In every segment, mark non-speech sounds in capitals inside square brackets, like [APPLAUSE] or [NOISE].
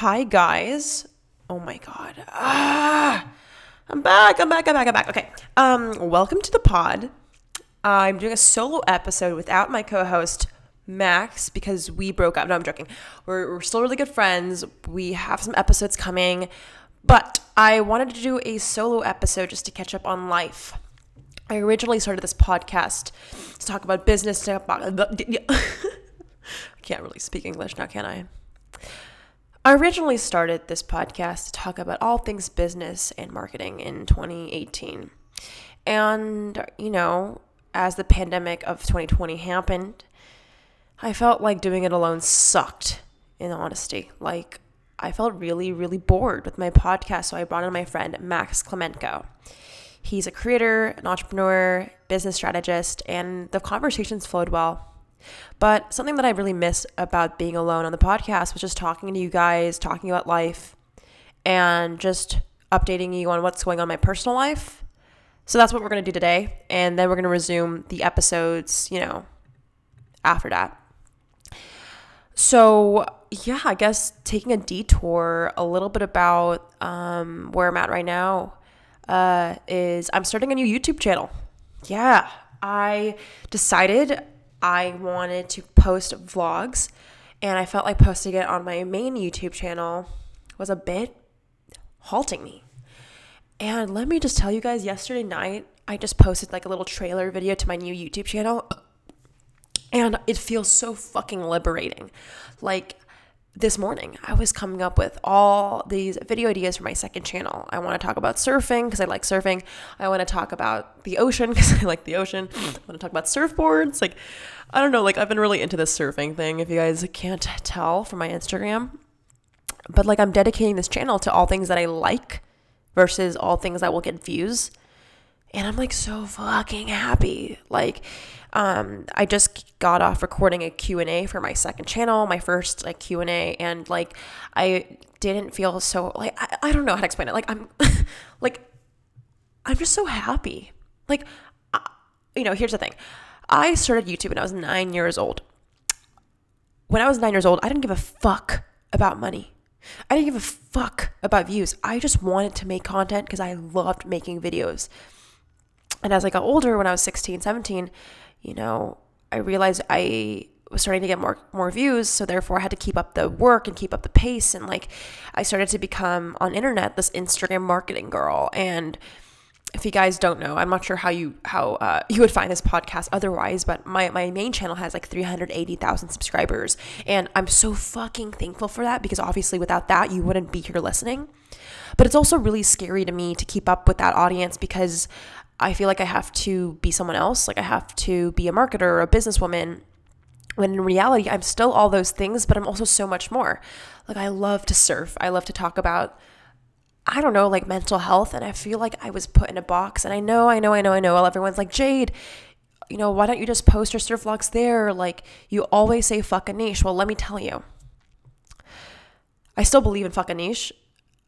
Hi, guys. Oh my god. Ah, I'm back. I'm back. I'm back. I'm back. Okay. Um, welcome to the pod. I'm doing a solo episode without my co-host Max because we broke up. No, I'm joking. We're, we're still really good friends. We have some episodes coming, but I wanted to do a solo episode just to catch up on life. I originally started this podcast to talk about business. [LAUGHS] I can't really speak English now, can I? I originally started this podcast to talk about all things business and marketing in 2018. And, you know, as the pandemic of 2020 happened, I felt like doing it alone sucked, in honesty. Like, I felt really, really bored with my podcast, so I brought in my friend Max Klemenko. He's a creator, an entrepreneur, business strategist, and the conversations flowed well. But something that I really miss about being alone on the podcast was just talking to you guys, talking about life, and just updating you on what's going on in my personal life. So that's what we're going to do today. And then we're going to resume the episodes, you know, after that. So, yeah, I guess taking a detour a little bit about um, where I'm at right now uh, is I'm starting a new YouTube channel. Yeah, I decided I wanted to post vlogs and I felt like posting it on my main YouTube channel was a bit halting me. And let me just tell you guys, yesterday night, I just posted like a little trailer video to my new YouTube channel. And it feels so fucking liberating. Like, this morning, I was coming up with all these video ideas for my second channel. I want to talk about surfing because I like surfing. I want to talk about the ocean [LAUGHS] because I like the ocean. I want to talk about surfboards. Like, I don't know, like, I've been really into this surfing thing, if you guys can't tell from my Instagram. But, like, I'm dedicating this channel to all things that I like versus all things that will get views. And I'm like so fucking happy. Like, um, I just got off recording a Q&A for my second channel, my first like Q&A and like I didn't feel so like I, I don't know how to explain it. Like I'm [LAUGHS] like I'm just so happy. Like uh, you know, here's the thing. I started YouTube when I was 9 years old. When I was 9 years old, I didn't give a fuck about money. I didn't give a fuck about views. I just wanted to make content because I loved making videos. And as I got older, when I was 16, 17, you know, I realized I was starting to get more more views, so therefore I had to keep up the work and keep up the pace and like I started to become on internet this Instagram marketing girl and if you guys don't know, I'm not sure how you how uh, you would find this podcast otherwise, but my, my main channel has like 380,000 subscribers, and I'm so fucking thankful for that because obviously without that you wouldn't be here listening. But it's also really scary to me to keep up with that audience because I feel like I have to be someone else. Like I have to be a marketer or a businesswoman. When in reality, I'm still all those things, but I'm also so much more. Like I love to surf. I love to talk about, I don't know, like mental health. And I feel like I was put in a box. And I know, I know, I know, I know. Everyone's like, Jade, you know, why don't you just post your surf vlogs there? Like you always say fuck a niche. Well, let me tell you. I still believe in fuck a niche.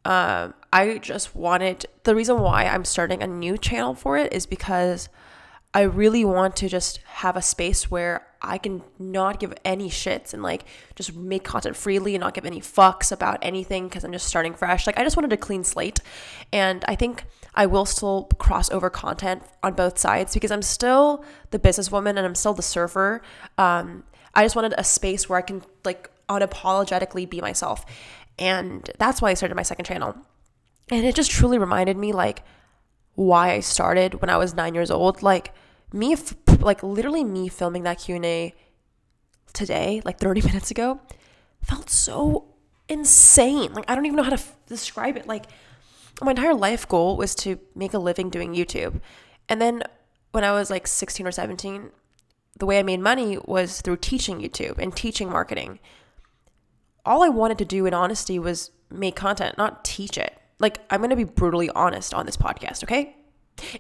I just wanted the reason why I'm starting a new channel for it is because I really want to just have a space where I can not give any shits and like just make content freely and not give any fucks about anything because I'm just starting fresh. Like I just wanted a clean slate. And I think I will still cross over content on both sides because I'm still the businesswoman and I'm still the surfer. Um, I just wanted a space where I can like unapologetically be myself. And that's why I started my second channel. And it just truly reminded me like why I started when I was 9 years old. Like me like literally me filming that Q&A today, like 30 [LAUGHS] minutes ago, felt so insane. Like I don't even know how to f- describe it. Like my entire life goal was to make a living doing YouTube. And then when I was like 16 or 17, the way I made money was through teaching YouTube and teaching marketing all I wanted to do in honesty was make content, not teach it. Like, I'm going to be brutally honest on this podcast, okay?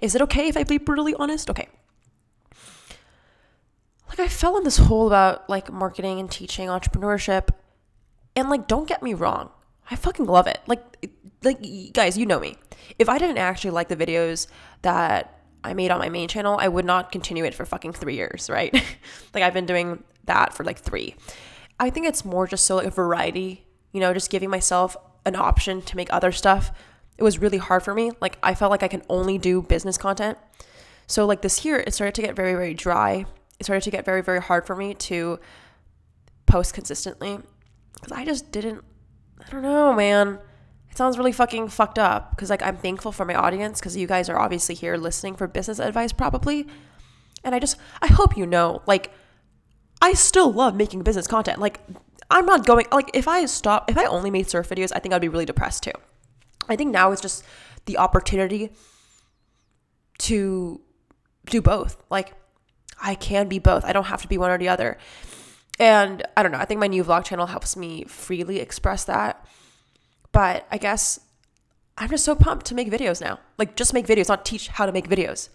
Is it okay if I be brutally honest? Okay. Like, I fell in this hole about like marketing and teaching entrepreneurship. And like, don't get me wrong, I fucking love it. Like, like guys, you know me. If I didn't actually like the videos that I made on my main channel, I would not continue it for fucking three years, right? [LAUGHS] like, I've been doing that for like three. I think it's more just so like a variety you know, just giving myself an option to make other stuff, it was really hard for me. Like I felt like I can only do business content. So like this year, it started to get very, very dry. It started to get very, very hard for me to post consistently because I just didn't. I don't know, man. It sounds really fucking fucked up because like I'm thankful for my audience because you guys are obviously here listening for business advice probably, and I just I hope you know like I still love making business content. Like I'm not going like if I stop if I only made surf videos, I think I'd be really depressed too. I think now it's just the opportunity to do both. Like I can be both. I don't have to be one or the other. And I don't know. I think my new vlog channel helps me freely express that. But I guess I'm just so pumped to make videos now. Like just make videos, not teach how to make videos.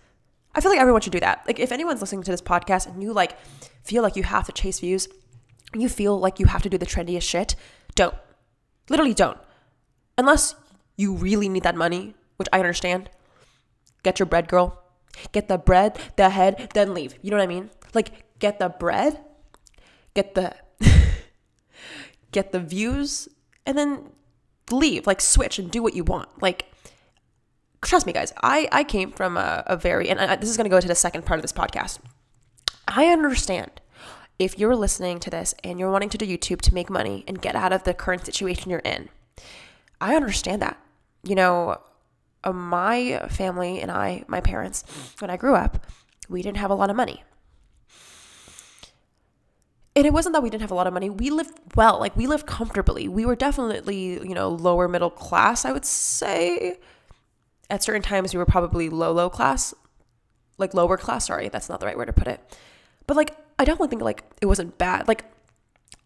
I feel like everyone should do that. Like if anyone's listening to this podcast and you like feel like you have to chase views, you feel like you have to do the trendiest shit, don't. Literally don't. Unless you really need that money, which I understand. Get your bread, girl. Get the bread, the head, then leave. You know what I mean? Like get the bread, get the [LAUGHS] get the views, and then leave. Like switch and do what you want. Like trust me, guys. I I came from a, a very and I, this is going to go to the second part of this podcast. I understand if you're listening to this and you're wanting to do YouTube to make money and get out of the current situation you're in. I understand that. You know, uh, my family and I, my parents, when I grew up, we didn't have a lot of money. And it wasn't that we didn't have a lot of money. We lived well, like we lived comfortably. We were definitely, you know, lower middle class, I would say. At certain times, we were probably low, low class, like lower class. Sorry, that's not the right word to put it. But like, I definitely think like it wasn't bad. Like,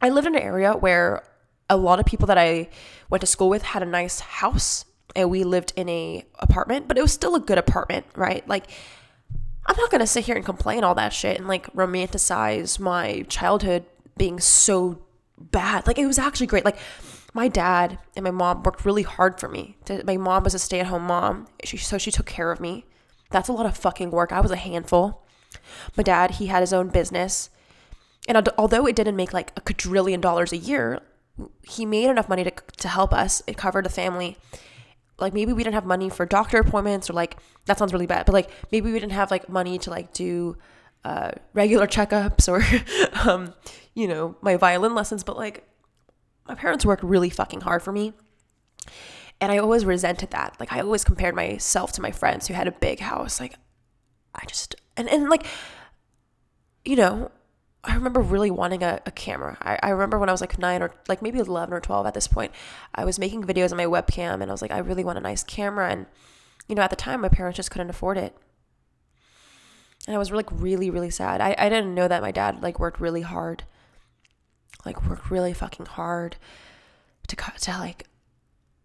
I lived in an area where a lot of people that I went to school with had a nice house and we lived in a apartment, but it was still a good apartment, right? Like I'm not to sit here and complain all that shit and like romanticize my childhood being so bad. Like it was actually great. Like my dad and my mom worked really hard for me. My mom was a stay-at-home mom, she, so she took care of me. That's a lot of fucking work. I was a handful. My dad, he had his own business. And although it didn't make like a quadrillion dollars a year, he made enough money to, to help us. It covered the family like maybe we didn't have money for doctor appointments or like that sounds really bad but like maybe we didn't have like money to like do uh, regular checkups or [LAUGHS] um, you know my violin lessons but like my parents worked really fucking hard for me and i always resented that like i always compared myself to my friends who had a big house like i just and, and like you know I remember really wanting a, a camera. I, I remember when I was like nine or like maybe 11 or 12 at this point, I was making videos on my webcam and I was like, I really want a nice camera. And, you know, at the time, my parents just couldn't afford it. And I was like really, really sad. I, I didn't know that my dad like worked really hard, like worked really fucking hard to, to like,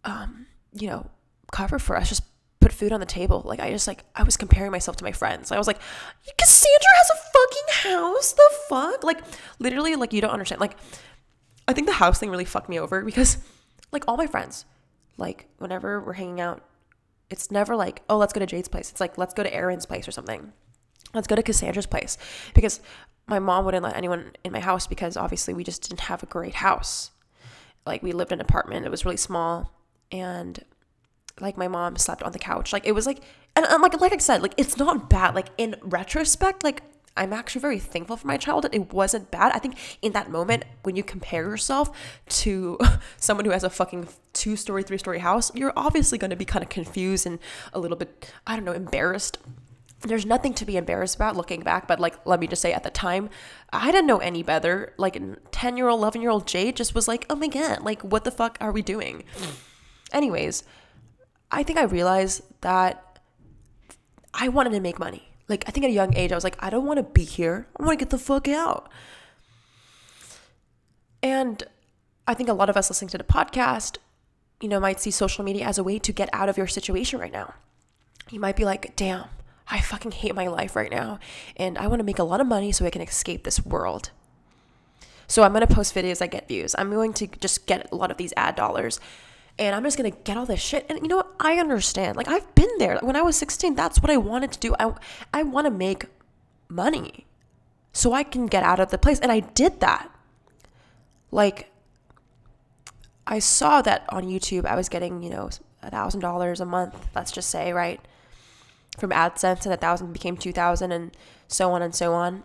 um, you know, cover for us, just put food on the table. Like I just like I was comparing myself to my friends. I was like, Cassandra has a fucking house. The fuck? Like literally, like you don't understand. Like I think the house thing really fucked me over because like all my friends, like whenever we're hanging out, it's never like, oh, let's go to Jade's place. It's like let's go to Aaron's place or something. Let's go to Cassandra's place because my mom wouldn't let anyone in my house because obviously we just didn't have a great house. Like we lived in an apartment. It was really small and like my mom slept on the couch. Like it was like and, and like like I said, like it's not bad. Like in retrospect, like I'm actually very thankful for my childhood. It wasn't bad. I think in that moment when you compare yourself to [LAUGHS] someone who has a fucking two story, three story house, you're obviously going to be kind of confused and a little bit, I don't know, embarrassed. There's nothing to be embarrassed about looking back, but like, let me just say at the time, I didn't know any better. Like, 10 year old, 11 year old Jade just was like, oh my God, like, what the fuck are we doing? Anyways, I think I realized that I wanted to make money. Like, I think at a young age, I was like, I don't want to be here. I want to get the fuck out. And I think a lot of us listening to the podcast, you know, might see social media as a way to get out of your situation right now. You might be like, damn, I fucking hate my life right now. And I want to make a lot of money so I can escape this world. So I'm going to post videos that get views. I'm going to just get a lot of these ad dollars and I'm just gonna get all this shit. And you know what? I understand. Like I've been there. When I was 16, that's what I wanted to do. I I want to make money so I can get out of the place, and I did that. Like I saw that on YouTube I was getting, you know, a thousand dollars a month, let's just say, right? From AdSense and a thousand became two thousand and so on and so on.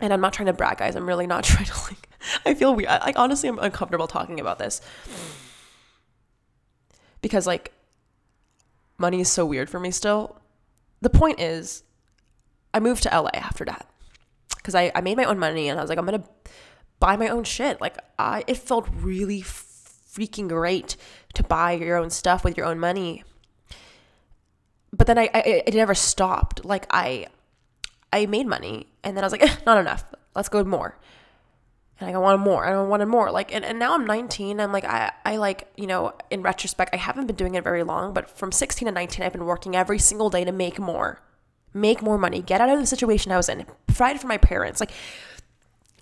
And I'm not trying to brag, guys. I'm really not [LAUGHS] trying to like I feel weird. Like honestly I'm uncomfortable talking about this. Because like money is so weird for me still. The point is I moved to LA after that. Because I, I made my own money and I was like, I'm gonna buy my own shit. Like I it felt really freaking great to buy your own stuff with your own money. But then I, I it never stopped. Like I I made money and then I was like, [LAUGHS] eh, not enough. Let's go more. And I wanted more. I wanted more. Like and, and now I'm 19. I'm like I I like, you know, in retrospect, I haven't been doing it very long, but from 16 to 19 I've been working every single day to make more. Make more money. Get out of the situation I was in. Provide for my parents. Like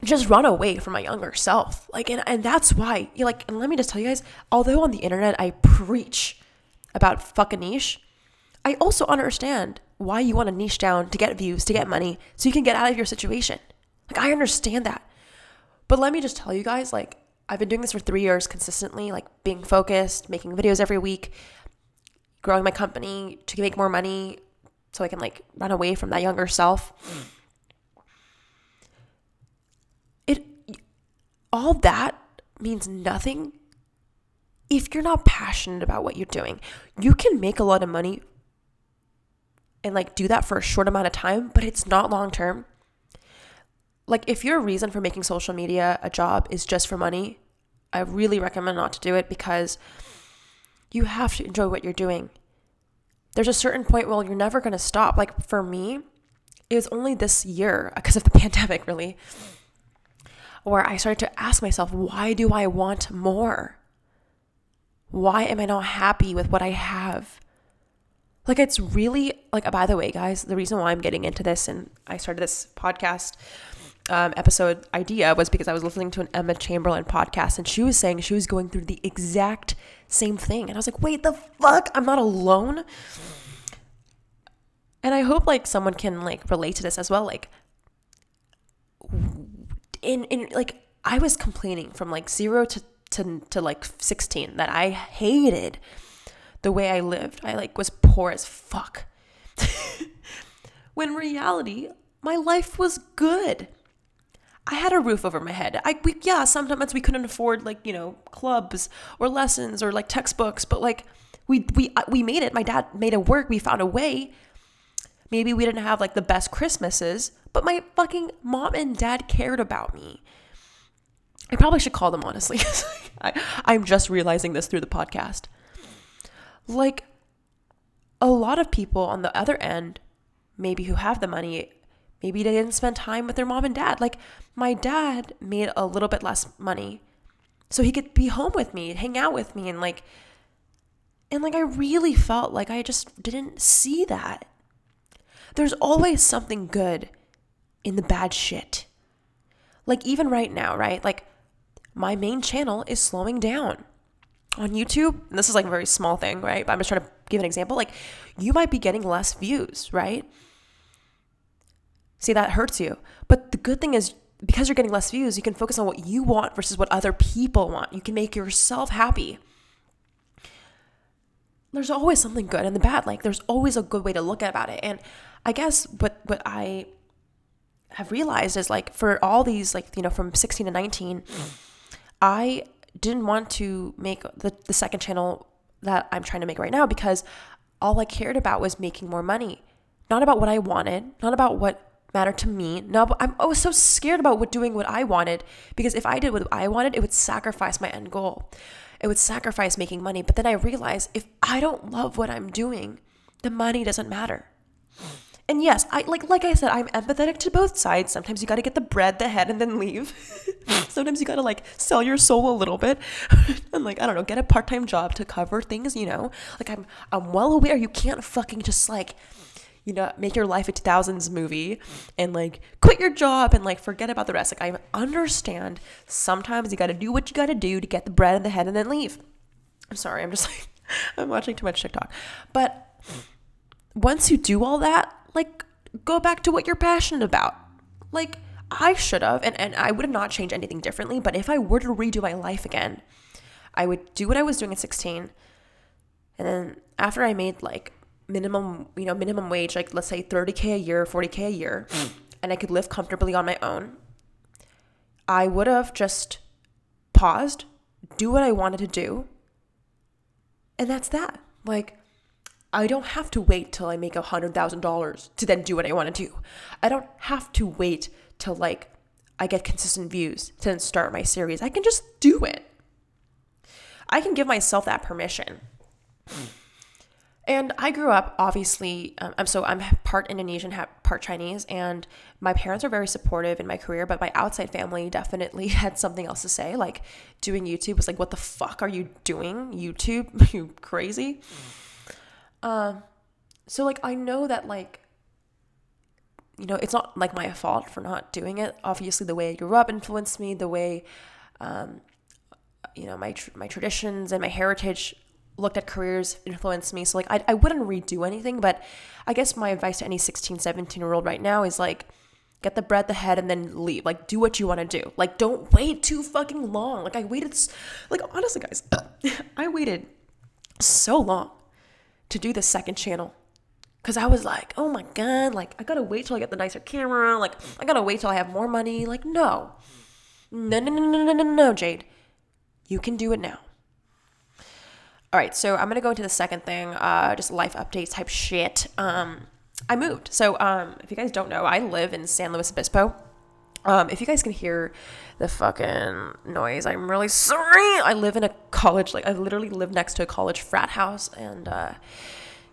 just run away from my younger self. Like, and, and that's why, you like, and let me just tell you guys, although on the internet I preach about fuck a niche, I also understand why you want to niche down to get views, to get money, so you can get out of your situation. Like, I understand that. But let me just tell you guys, like, I've been doing this for three years consistently, like being focused, making videos every week, growing my company to make more money so I can like run away from that younger self It all that means nothing if you're not passionate about what you're doing. You can make a lot of money and like do that for a short amount of time, but it's not long term. Like if your reason for making social media a job is just for money, I really recommend not to do it because you have to enjoy what you're doing. There's a certain point where you're never going to stop. Like for me, it was only this year [LAUGHS] because of the pandemic, really, where I started to ask myself, why do I want more? Why am I not happy with what I have? Like, it's really, like, by the way, guys, the reason why I'm getting into this and I started this podcast um, episode idea was because I was listening to an Emma Chamberlain podcast and she was saying she was going through the exact same thing. And I was like, wait, the fuck? I'm not alone. And I hope like someone can like relate to this as well. Like, in in like I was complaining from like zero to to to like sixteen that I hated the way I lived. I like was poor as fuck. [LAUGHS] when reality, my life was good. I had a roof over my head. I we, yeah, sometimes we couldn't afford like, you know, clubs or lessons or like textbooks, but like we we uh, we made it. My dad made it work. We found a way. Maybe we didn't have like the best Christmases, but my fucking mom and dad cared about me. I probably should call them honestly. [LAUGHS] I, I'm just realizing this through the podcast. Like, a lot of people on the other end, maybe who have the money, maybe they didn't spend time with their mom and dad. Like, my dad made a little bit less money so he could be home with me, hang out with me, and like, and like, I really felt like I just didn't see that. There's always something good in the bad shit. Like, even right now, right? Like, my main channel is slowing down on YouTube. this is like a very small thing, right? But I'm just trying to give an example. Like, you might be getting less views, right? See, that hurts you. But the good thing is, because you're getting less views, you can focus on what you want versus what other people want. You can make yourself happy. There's always something good and the bad. Like, there's always a good way to look at about it. And I guess what what I have realized is like for all these like you know from 16 to 19 i didn't want to make the, the second channel that i'm trying to make right now because all i cared about was making more money. Not about what i wanted not about what mattered to me no I'm, i was so scared about what doing what i wanted because if i did what i wanted it would sacrifice my end goal. It would sacrifice making money. But then i realized if i don't love what i'm doing the money doesn't matter and yes, I like like I said, I'm empathetic to both sides. Sometimes you got to get the bread, the head, and then leave. [LAUGHS] Sometimes you got to like sell your soul a little bit, [LAUGHS] and like I don't know, get a part time job to cover things. You know, like I'm I'm well aware you can't fucking just like you know make your life a 2000s movie and like quit your job and like forget about the rest. Like I understand sometimes you got to do what you got to do to get the bread and the head and then leave. I'm sorry, I'm just like [LAUGHS] I'm watching too much TikTok, but once you do all that like go back to what you're passionate about. Like I should have, and, and I would have not change anything differently, but if I were to redo my life again, I would do what I was doing at 16. And then after I made like minimum, you know, minimum wage, like let's say 30K a year, 40K a year, mm. and I could live comfortably on my own, I would have just paused, do what I wanted to do. And that's that. Like, I don't have to wait till I make a hundred thousand dollars to then do what I want to do. I don't have to wait till like I get consistent views to then start my series. I can just do it. I can give myself that permission. And I grew up, obviously, um, I'm so I'm part Indonesian, part Chinese, and my parents are very supportive in my career. But my outside family definitely [LAUGHS] had something else to say. Like doing YouTube was like, "What the fuck are you doing? YouTube? [LAUGHS] you crazy?" Um, so like I know that like you know it's not like my fault for not doing it. Obviously, the way I grew up influenced me. The way um, you know my tr- my traditions and my heritage looked at careers influenced me. So like I, I wouldn't redo anything, but I guess my advice to any 16, 17 year old right now is like get the bread, the head, and then leave. Like do what you want to do. Like don't wait too fucking long. Like I waited, like honestly, guys, [COUGHS] I waited so long to do the second channel. Cause I was like, oh my god, like I gotta wait till I get the nicer camera, like I gotta wait till I have more money. Like, no. No, no, no, no, no, no, no, Jade. You can do it now. All right, so I'm gonna go into the second thing, uh, just life updates type shit. Um, I moved. So, um, if you guys don't know, I live in San Luis Obispo. Um, if you guys can hear the fucking noise, I'm really sorry. I live in a college, like I literally live next to a college frat house, and uh,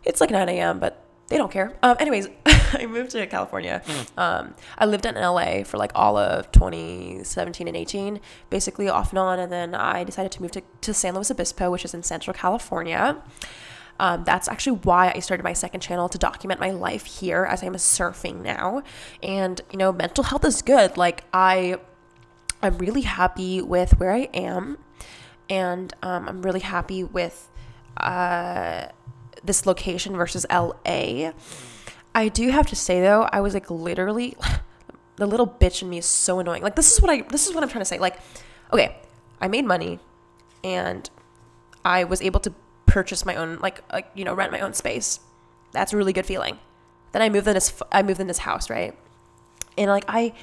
it's like 9 a.m. But they don't care. Um, anyways, [LAUGHS] I moved to California. Um, I lived in LA for like all of 2017 and 18, basically off and on, and then I decided to move to, to San Luis Obispo, which is in Central California. Um, that's actually why I started my second channel to document my life here as I'm surfing now. And you know, mental health is good. Like I, I'm really happy with where I am, and um, I'm really happy with. Uh, this location versus LA. I do have to say though, I was like literally [SIGHS] the little bitch in me is so annoying. Like this is what I this is what I'm trying to say. Like, okay, I made money and I was able to purchase my own like like you know, rent my own space. That's a really good feeling. Then I moved in this I moved in this house, right? And like I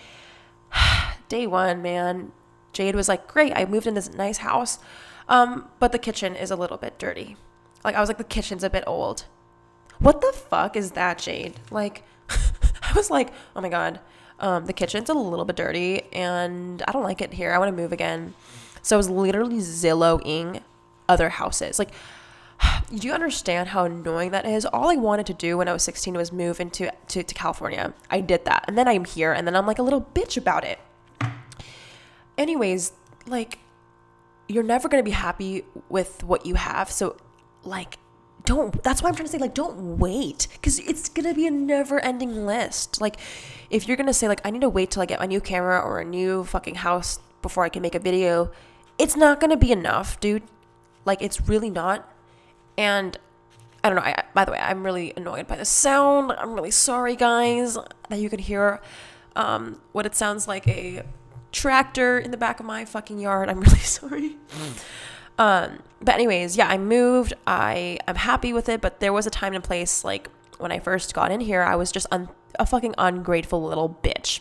[SIGHS] day 1, man, Jade was like, "Great, I moved in this nice house." Um, but the kitchen is a little bit dirty. Like I was like, the kitchen's a bit old. What the fuck is that, Jade? Like, [LAUGHS] I was like, oh my god, um, the kitchen's a little bit dirty, and I don't like it here. I want to move again. So I was literally Zillowing other houses. Like, you understand how annoying that is? All I wanted to do when I was 16 was move into to, to California. I did that, and then I'm here, and then I'm like a little bitch about it. Anyways, like, you're never gonna be happy with what you have. So like don't that's why i'm trying to say like don't wait because it's gonna be a never ending list like if you're gonna say like i need to wait till i get my new camera or a new fucking house before i can make a video it's not gonna be enough dude like it's really not and i don't know I, by the way i'm really annoyed by the sound i'm really sorry guys that you can hear um, what it sounds like a tractor in the back of my fucking yard i'm [LAUGHS] really sorry um, but anyways, yeah, I moved. I I'm happy with it, but there was a time and place like when I first got in here, I was just un- a fucking ungrateful little bitch.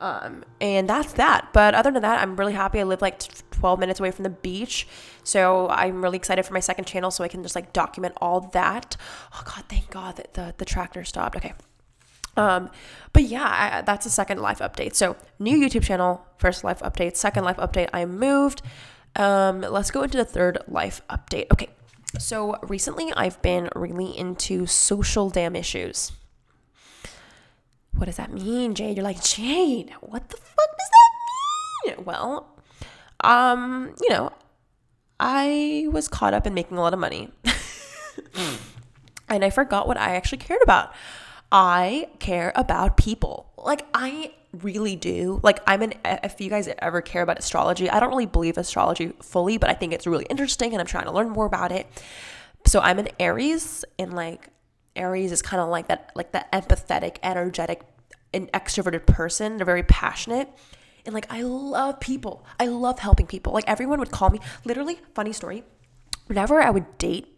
Um, and that's that. But other than that, I'm really happy. I live like 12 minutes away from the beach. So I'm really excited for my second channel so I can just like document all that. Oh God, thank God that the, the tractor stopped. Okay. Um, but yeah, I, that's a second life update. So new YouTube channel, first life update, second life update. I moved. Um, let's go into the third life update. Okay, so recently I've been really into social damn issues. What does that mean, Jade? You're like, Jade, what the fuck does that mean? Well, um, you know, I was caught up in making a lot of money. [LAUGHS] and I forgot what I actually cared about. I care about people. Like I really do. Like I'm an if you guys ever care about astrology, I don't really believe astrology fully, but I think it's really interesting and I'm trying to learn more about it. So I'm an Aries and like Aries is kind of like that like that empathetic, energetic, an extroverted person. They're very passionate. And like, I love people. I love helping people. Like, everyone would call me, literally, funny story. Whenever I would date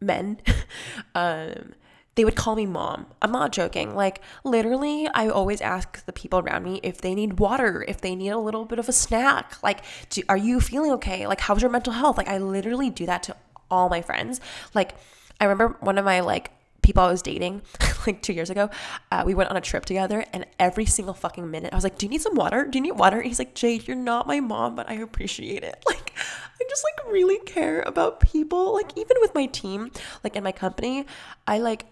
men, [LAUGHS] um, they would call me mom. I'm not joking. Like, literally, I always ask the people around me if they need water, if they need a little bit of a snack. Like, do, are you feeling okay? Like, how's your mental health? Like, I literally do that to all my friends. Like, I remember one of my like people I was dating [LAUGHS] like two years ago, uh, we went on a trip together, and every single fucking minute, I was like, "Do you need some water? Do you need water?" And he's like, "Jade, you're not my mom, but I appreciate it." [LAUGHS] Like, I just like really care about people. Like, even with my team, like in my company, I like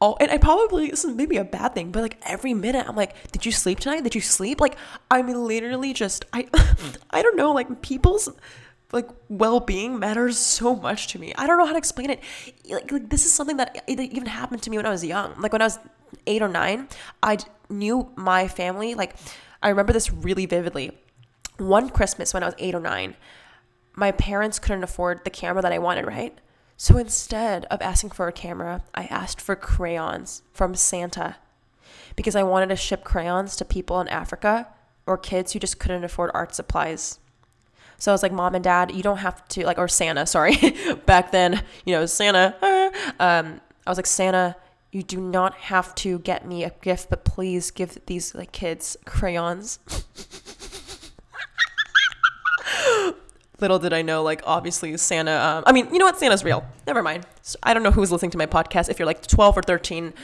all and I probably this is maybe a bad thing, but like every minute I'm like, did you sleep tonight? Did you sleep? Like I'm literally just I [LAUGHS] I don't know, like people's like well-being matters so much to me. I don't know how to explain it. Like, like this is something that even happened to me when I was young. Like when I was 8 or 9, I knew my family like I remember this really vividly. One Christmas when I was 8 or 9, my parents couldn't afford the camera that I wanted, right? So instead of asking for a camera, I asked for crayons from Santa because I wanted to ship crayons to people in Africa or kids who just couldn't afford art supplies. So I was like, Mom and Dad, you don't have to, like, or Santa, sorry. [LAUGHS] Back then, you know, Santa. [LAUGHS] Um, I was like, Santa, you do not have to get me a gift, but please give these like kids crayons. [LAUGHS] Little did I know, like, obviously, Santa. Um, I mean, you know what? Santa's real. Never mind. So I don't know who's listening to my podcast. If you're like 12 or 13,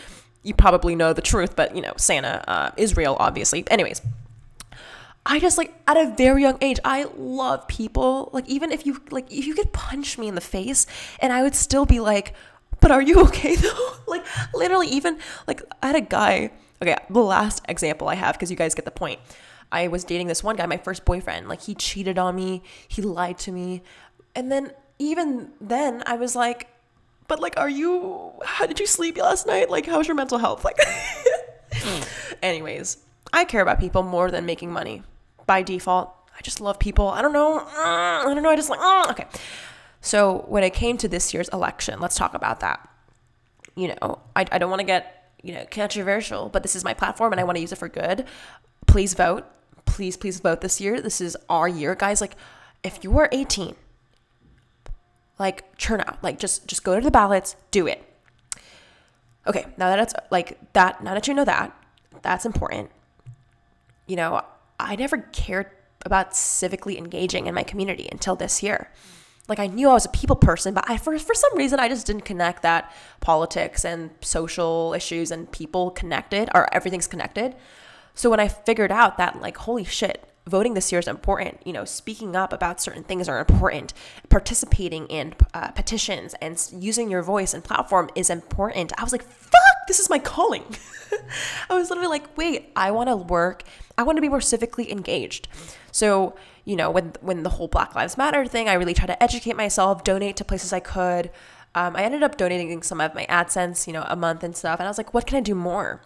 you probably know the truth, but, you know, Santa uh, is real, obviously. Anyways, I just like at a very young age, I love people. Like, even if you, like, if you could punch me in the face and I would still be like, but are you [LAUGHS] okay though? [LAUGHS] like, literally, even like, I had a guy, okay, the last example I have, because you guys get the point. I was dating this one guy, my first boyfriend. Like he cheated on me, he lied to me. And then even then I was like, but like are you how did you sleep last night? Like how's your mental health? [LAUGHS] Like Anyways, I care about people more than making money by default. I just love people. I don't know. Uh, I don't know. I just like uh, okay. So when it came to this year's election, let's talk about that. You know, I, I don't want to get you know controversial, but this is my platform and I want to use it for good. Please vote please, please vote this year. This is our year, guys. Like, if you are 18, like churn out. Like, just just go to the ballots, do it. Okay, now that it's like that, now that you know that, that's important. You know, I never cared about civically engaging in my community until this year. Like I knew I was a people person, but I for for some reason I just didn't connect that politics and social issues and people connected or everything's connected. So when I figured out that, like, holy shit, voting this year is important, you know, speaking up about certain things are important, participating in uh, petitions and using your voice and platform is important. I was like, fuck, this is my calling. [LAUGHS] [LAUGHS] I was literally like, wait, I want to work. I want to be more civically engaged. So, you know, when when the whole Black Lives Matter thing, I really tried to educate myself, donate to places I could. Um, I ended up donating some of my AdSense, you know, a month and stuff. And I was like, what can I do more?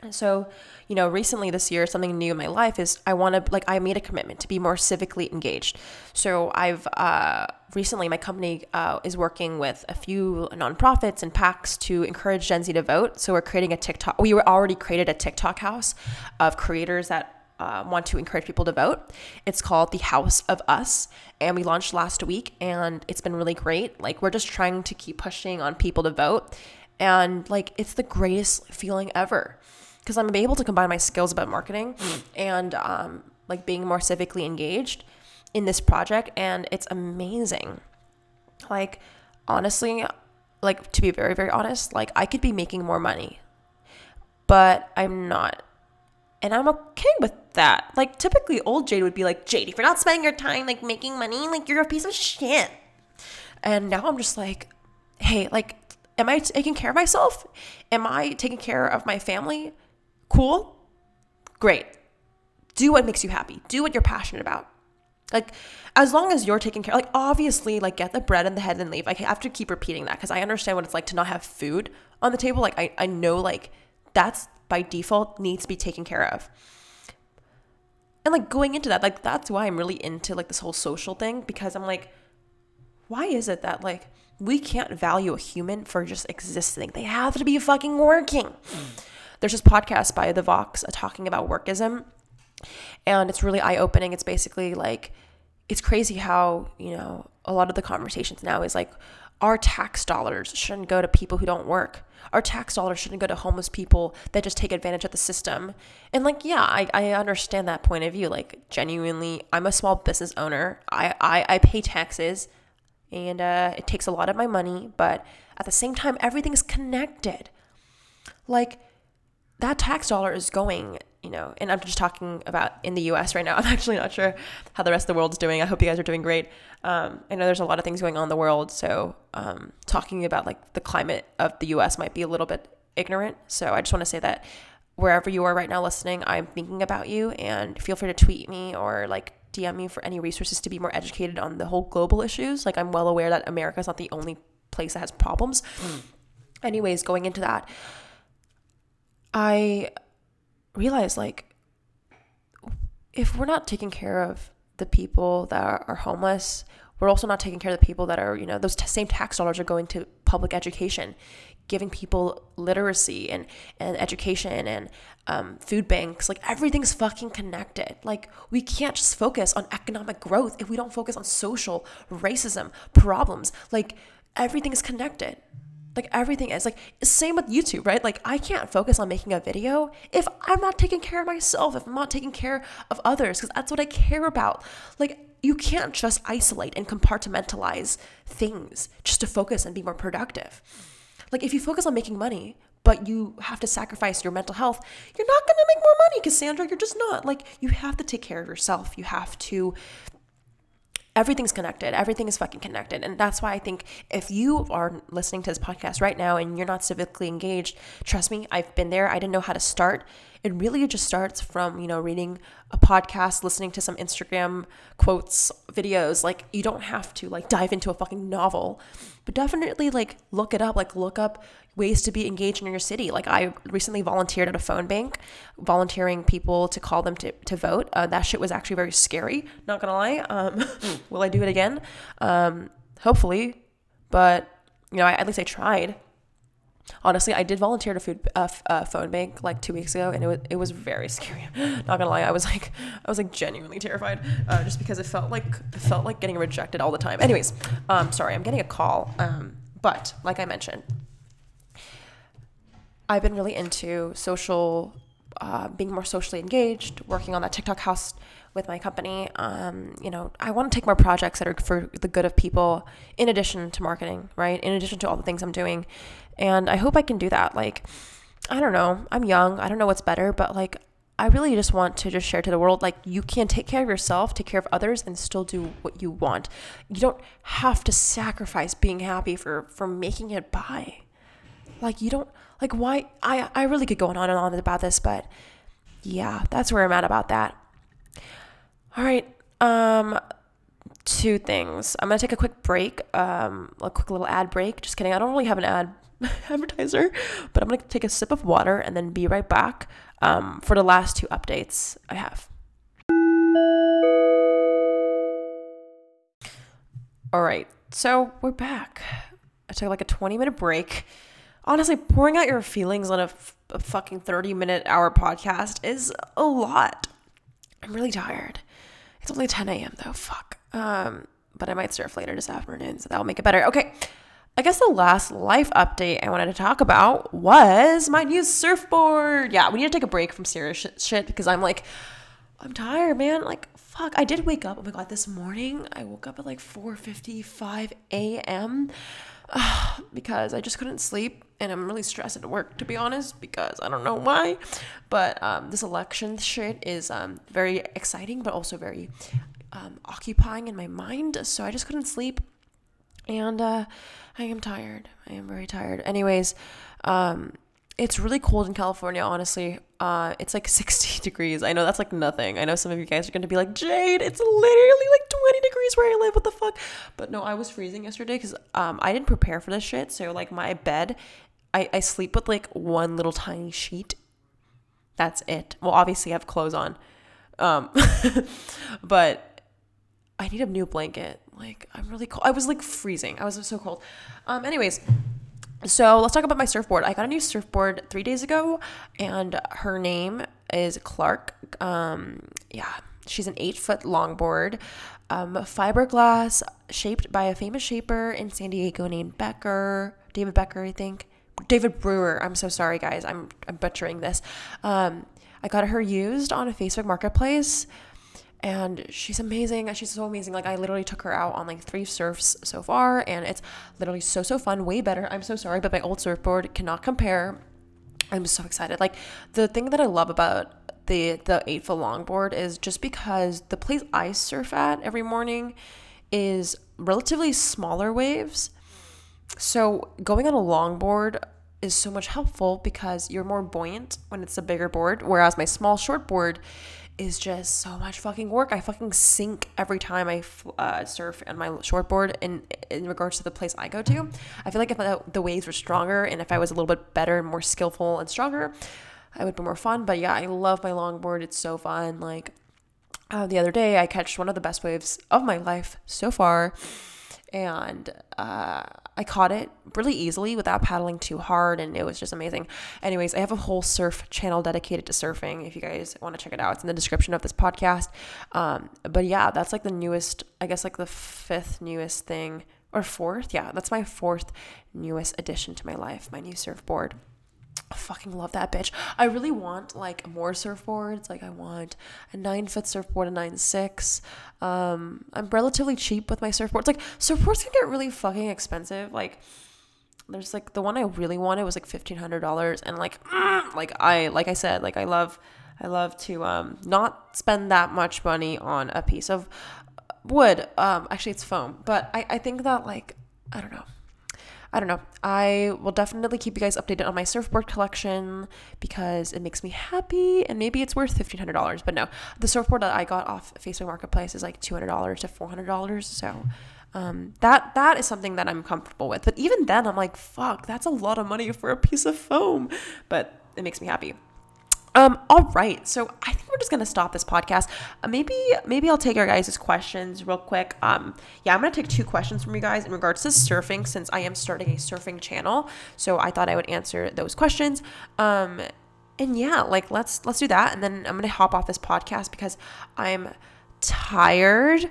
And so, you know, recently this year, something new in my life is I want to, like, I made a commitment to be more civically engaged. So I've uh, recently, my company uh, is working with a few nonprofits and PACs to encourage Gen Z to vote. So we're creating a TikTok, we were already created a TikTok house of creators that uh, want to encourage people to vote. It's called the House of Us, and we launched last week, and it's been really great. Like, we're just trying to keep pushing on people to vote, and like, it's the greatest feeling ever because I'm able to combine my skills about marketing and um, like being more civically engaged in this project, and it's amazing. Like, honestly, like to be very, very honest, like I could be making more money, but I'm not. And I'm okay with that. Like, typically, old Jade would be like, Jade, if you're not spending your time like making money, like you're a piece of shit. And now I'm just like, hey, like, am I taking care of myself? Am I taking care of my family? Cool? Great. Do what makes you happy. Do what you're passionate about. Like, as long as you're taking care, like, obviously, like, get the bread in the head and leave. I have to keep repeating that because I understand what it's like to not have food on the table. Like, I, I know, like, that's by default needs to be taken care of. And, like, going into that, like, that's why I'm really into, like, this whole social thing because I'm like, why is it that, like, we can't value a human for just existing? They have to be fucking working. Mm there's this podcast by The Vox uh, talking about workism. And it's really eye opening. It's basically like, it's crazy how, you know, a lot of the conversations now is like, our tax dollars shouldn't go to people who don't work. Our tax dollars shouldn't go to homeless people that just take advantage of the system. And like, yeah, I, I understand that point of view. Like, genuinely, I'm a small business owner. I, I, I pay taxes and uh, it takes a lot of my money, but at the same time, everything's connected. Like, that tax dollar is going you know, and I'm just talking about in the US right now. [LAUGHS] I'm actually not sure how the rest of the world is doing. I hope you guys are doing great. Um, I know there's a lot of things going on in the world. So, um, talking about like the climate of the US might be a little bit ignorant. So, I just want to say that wherever you are right now listening, I'm thinking about you and feel free to tweet me or like DM me for any resources to be more educated on the whole global issues. Like, I'm well aware that America is not the only place that has problems. Mm. Anyways, going into that, I realize like if we're not taking care of the people that are, are homeless, we're also not taking care of the people that are, you know, those t- same tax dollars are going to public education, giving people literacy and, and education and um, food banks. Like everything's fucking connected. Like we can't just focus on economic growth if we don't focus on social racism problems. Like everything is connected. Like everything is like same with YouTube, right? Like I can't focus on making a video if I'm not taking care of myself, if I'm not taking care of others, because that's what I care about. Like you can't just isolate and compartmentalize things just to focus and be more productive. Like if you focus on making money, but you have to sacrifice your mental health, you're not going to make more money, Cassandra. You're just not. Like you have to take care of yourself. You have to everything's connected. Everything is fucking connected. And that's why I think if you are listening to this podcast right now and you're not civically engaged, trust me, I've been there. I didn't know how to start. It really just starts from, you know, reading a podcast, listening to some Instagram quotes, videos. Like you don't have to like dive into a fucking novel, but definitely like look it up, like look up ways to be engaged in your city. Like I recently volunteered at a phone bank, volunteering people to call them to, to vote. Uh, that shit was actually very scary. Not gonna lie. Um, [LAUGHS] will I do it again? Um, hopefully, but you know, I, at least I tried. Honestly, I did volunteer at a food uh, uh, phone bank like two weeks ago, and it was it was very [LAUGHS] scary. Not gonna lie, I was like [LAUGHS] I was like genuinely terrified, uh, just because it felt like it felt like getting rejected all the time. Anyways, um, sorry, I'm getting a call. Um, but like I mentioned, I've been really into social, uh, being more socially engaged, working on that TikTok house with my company. Um, you know, I want to take more projects that are for the good of people in addition to marketing, right? In addition to all the things I'm doing. And I hope I can do that. Like, I don't know. I'm young. I don't know what's better, but like, I really just want to just share to the world like you can take care of yourself, take care of others and still do what you want. You don't have to sacrifice being happy for for making it by. Like you don't like why I I really could go on and on about this, but yeah, that's where I'm at about that. All right. Um two things. I'm gonna take a quick break, um, a quick little ad break. Just kidding. I don't really have an ad [LAUGHS] advertiser, but I'm gonna take a sip of water and then be right back um, for the last two updates I have. All right, so we're back. I took like a 20 minute break honestly, pouring out your feelings on a, f- a fucking 30 minute hour podcast is a lot. I'm really tired. It's only 10 a.m. though. Fuck. Um, but I might surf later this afternoon, so that'll make it better. Okay. I guess the last life update I wanted to talk about was my new surfboard. Yeah, we need to take a break from serious shit because I'm like, I'm tired, man. Like, fuck. I did wake up. Oh my god, this morning I woke up at like 4:55 a.m. [SIGHS] because I just couldn't sleep and I'm really stressed at work to be honest because I don't know why. But um, this election shit is um, very exciting but also very um, occupying in my mind. So I just couldn't sleep and uh, I am tired. I am very tired. Anyways, um, it's really cold in California, honestly. Uh, it's like [LAUGHS] 60 degrees. I know that's like nothing. I know some of you guys are going to be like, Jade, it's literally like 20 degrees where I live. What the fuck? But no, I was freezing yesterday because um, I didn't prepare for this shit. So, like, my bed, I, I sleep with like one little tiny sheet. That's it. Well, obviously, I have clothes on. Um, [LAUGHS] but I need a new blanket. Like, I'm really cold. I was like freezing. I was so cold. Um, anyways, so let's talk about my surfboard. I got a new surfboard three days ago, and her name is Clark. Um, yeah, she's an eight foot longboard, um, fiberglass shaped by a famous shaper in San Diego named Becker, David Becker, I think. David Brewer. I'm so sorry, guys. I'm, I'm butchering this. Um, I got her used on a Facebook marketplace and she's amazing. She's so amazing. Like I literally took her out on like three surfs so far, and it's literally so so fun. Way better. I'm so sorry, but my old surfboard cannot compare. I'm so excited. Like the thing that I love about the the eight foot longboard is just because the place I surf at every morning is relatively smaller waves. So going on a longboard is so much helpful because you're more buoyant when it's a bigger board, whereas my small short board is just so much fucking work. I fucking sink every time I uh, surf on my shortboard. In in regards to the place I go to, I feel like if the waves were stronger and if I was a little bit better, and more skillful and stronger, I would be more fun. But yeah, I love my longboard. It's so fun. Like uh, the other day, I catched one of the best waves of my life so far and uh, I caught it really easily without paddling too hard, and it was just amazing. Anyways, I have a whole surf channel dedicated to surfing. If you guys want to check it out, it's in the description of this podcast. Um, but yeah, that's like the newest, I guess, like the fifth newest thing or fourth. Yeah, that's my fourth newest addition to my life, my new surfboard. I fucking love that bitch. I really want like more surfboards. Like I want a nine foot surfboard, a nine six. Um, I'm relatively cheap with my surfboards. Like surfboards can get really fucking expensive. Like there's like the one I really wanted was like fifteen hundred dollars, and like mm, like I like I said like I love I love to um not spend that much money on a piece of wood. Um, actually it's foam, but I I think that like I don't know. I don't know. I will definitely keep you guys updated on my surfboard collection because it makes me happy and maybe it's worth $1,500. But no, the surfboard that I got off Facebook Marketplace is like $200 to $400. So um, that that is something that I'm comfortable with. But even then, I'm like, fuck, that's a lot of money for a piece of foam. But it makes me happy. Um, all right, so I think we're just gonna stop this podcast. Uh, maybe maybe I'll take your guys' questions real quick. Um, yeah, I'm gonna take two questions from you guys in regards to surfing since I am starting a surfing channel. So I thought I would answer those questions. Um, and yeah, like let's let's do that, and then I'm gonna hop off this podcast because I'm tired.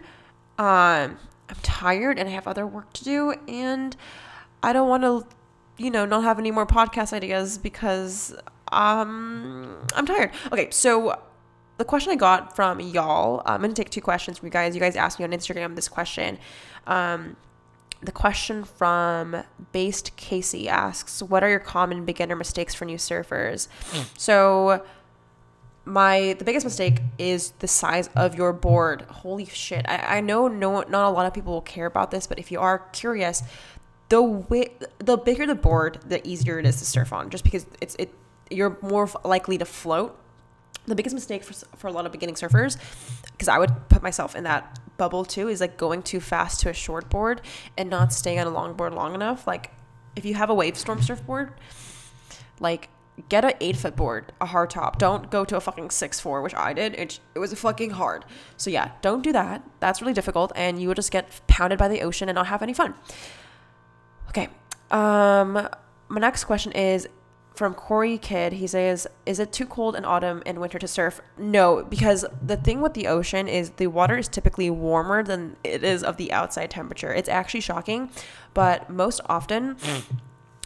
Um, I'm tired and I have other work to do, and I don't want to, you know, not have any more podcast ideas because um, I'm tired. Okay, so the question I got from y'all, I'm gonna take two questions from you guys. You guys asked me on Instagram this question. Um, the question from Based Casey asks, "What are your common beginner mistakes for new surfers?" Mm. So my the biggest mistake is the size of your board. Holy shit! I, I know no not a lot of people will care about this, but if you are curious, the way the bigger the board, the easier it is to surf on. Just because it's it you're more likely to float. The biggest mistake for, for a lot of beginning surfers, because I would put myself in that bubble too, is like going too fast to a short board and not staying on a long board long enough. Like if you have a Wavestorm surfboard, like get an eight foot board, a hard top. Don't go to a fucking six four, which I did. It, it was fucking hard. So yeah, don't do that. That's really difficult, and you will just get pounded by the ocean and not have any fun. Okay. Um, my next question is from Corey Kid, he says, Is it too cold in autumn and winter to surf? No, because the thing with the ocean is the water is typically warmer than it is of the outside temperature. It's actually shocking, but most often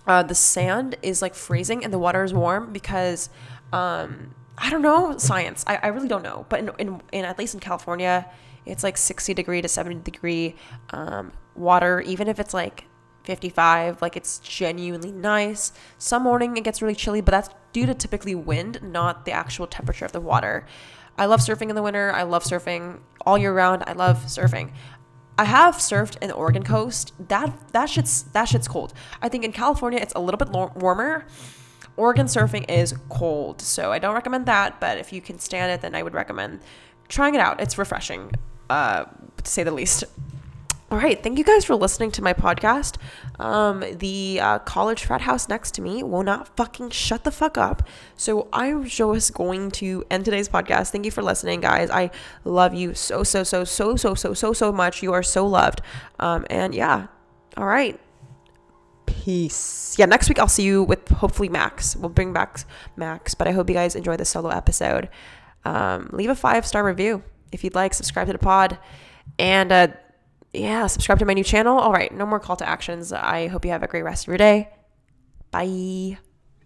uh, the sand is like freezing and the water is warm because. Um, I don't know science. I, I really don't know. But in, in, in at least in California, it's like 60 degree to 70 degree um, water, even if it's like 55 like it's genuinely nice. Some morning it gets really chilly but that's due to typically wind not the actual temperature of the water. I love surfing in the winter. I love surfing all year round. I love surfing. I have surfed in the oregon coast. That that shit's that shit's cold. I think in california it's a little bit warmer. Oregon surfing is cold so i don't recommend that but if you can stand it then i would recommend trying it out. It's refreshing uh, to say the least all right, thank you guys for listening to my podcast. Um, the uh, college frat house next to me will not fucking shut the fuck up. So I'm just going to end today's podcast. Thank you for listening, guys. I love you so, so, so, so, so, so, so, so much. You are so loved. Um, and yeah, all right. Peace. Yeah, next week I'll see you with hopefully Max. We'll bring back Max, but I hope you guys enjoy the solo episode. Um, leave a five star review if you'd like. Subscribe to the pod, and uh, yeah, subscribe to my new channel. All right, no more call to actions. I hope you have a great rest of your day. Bye.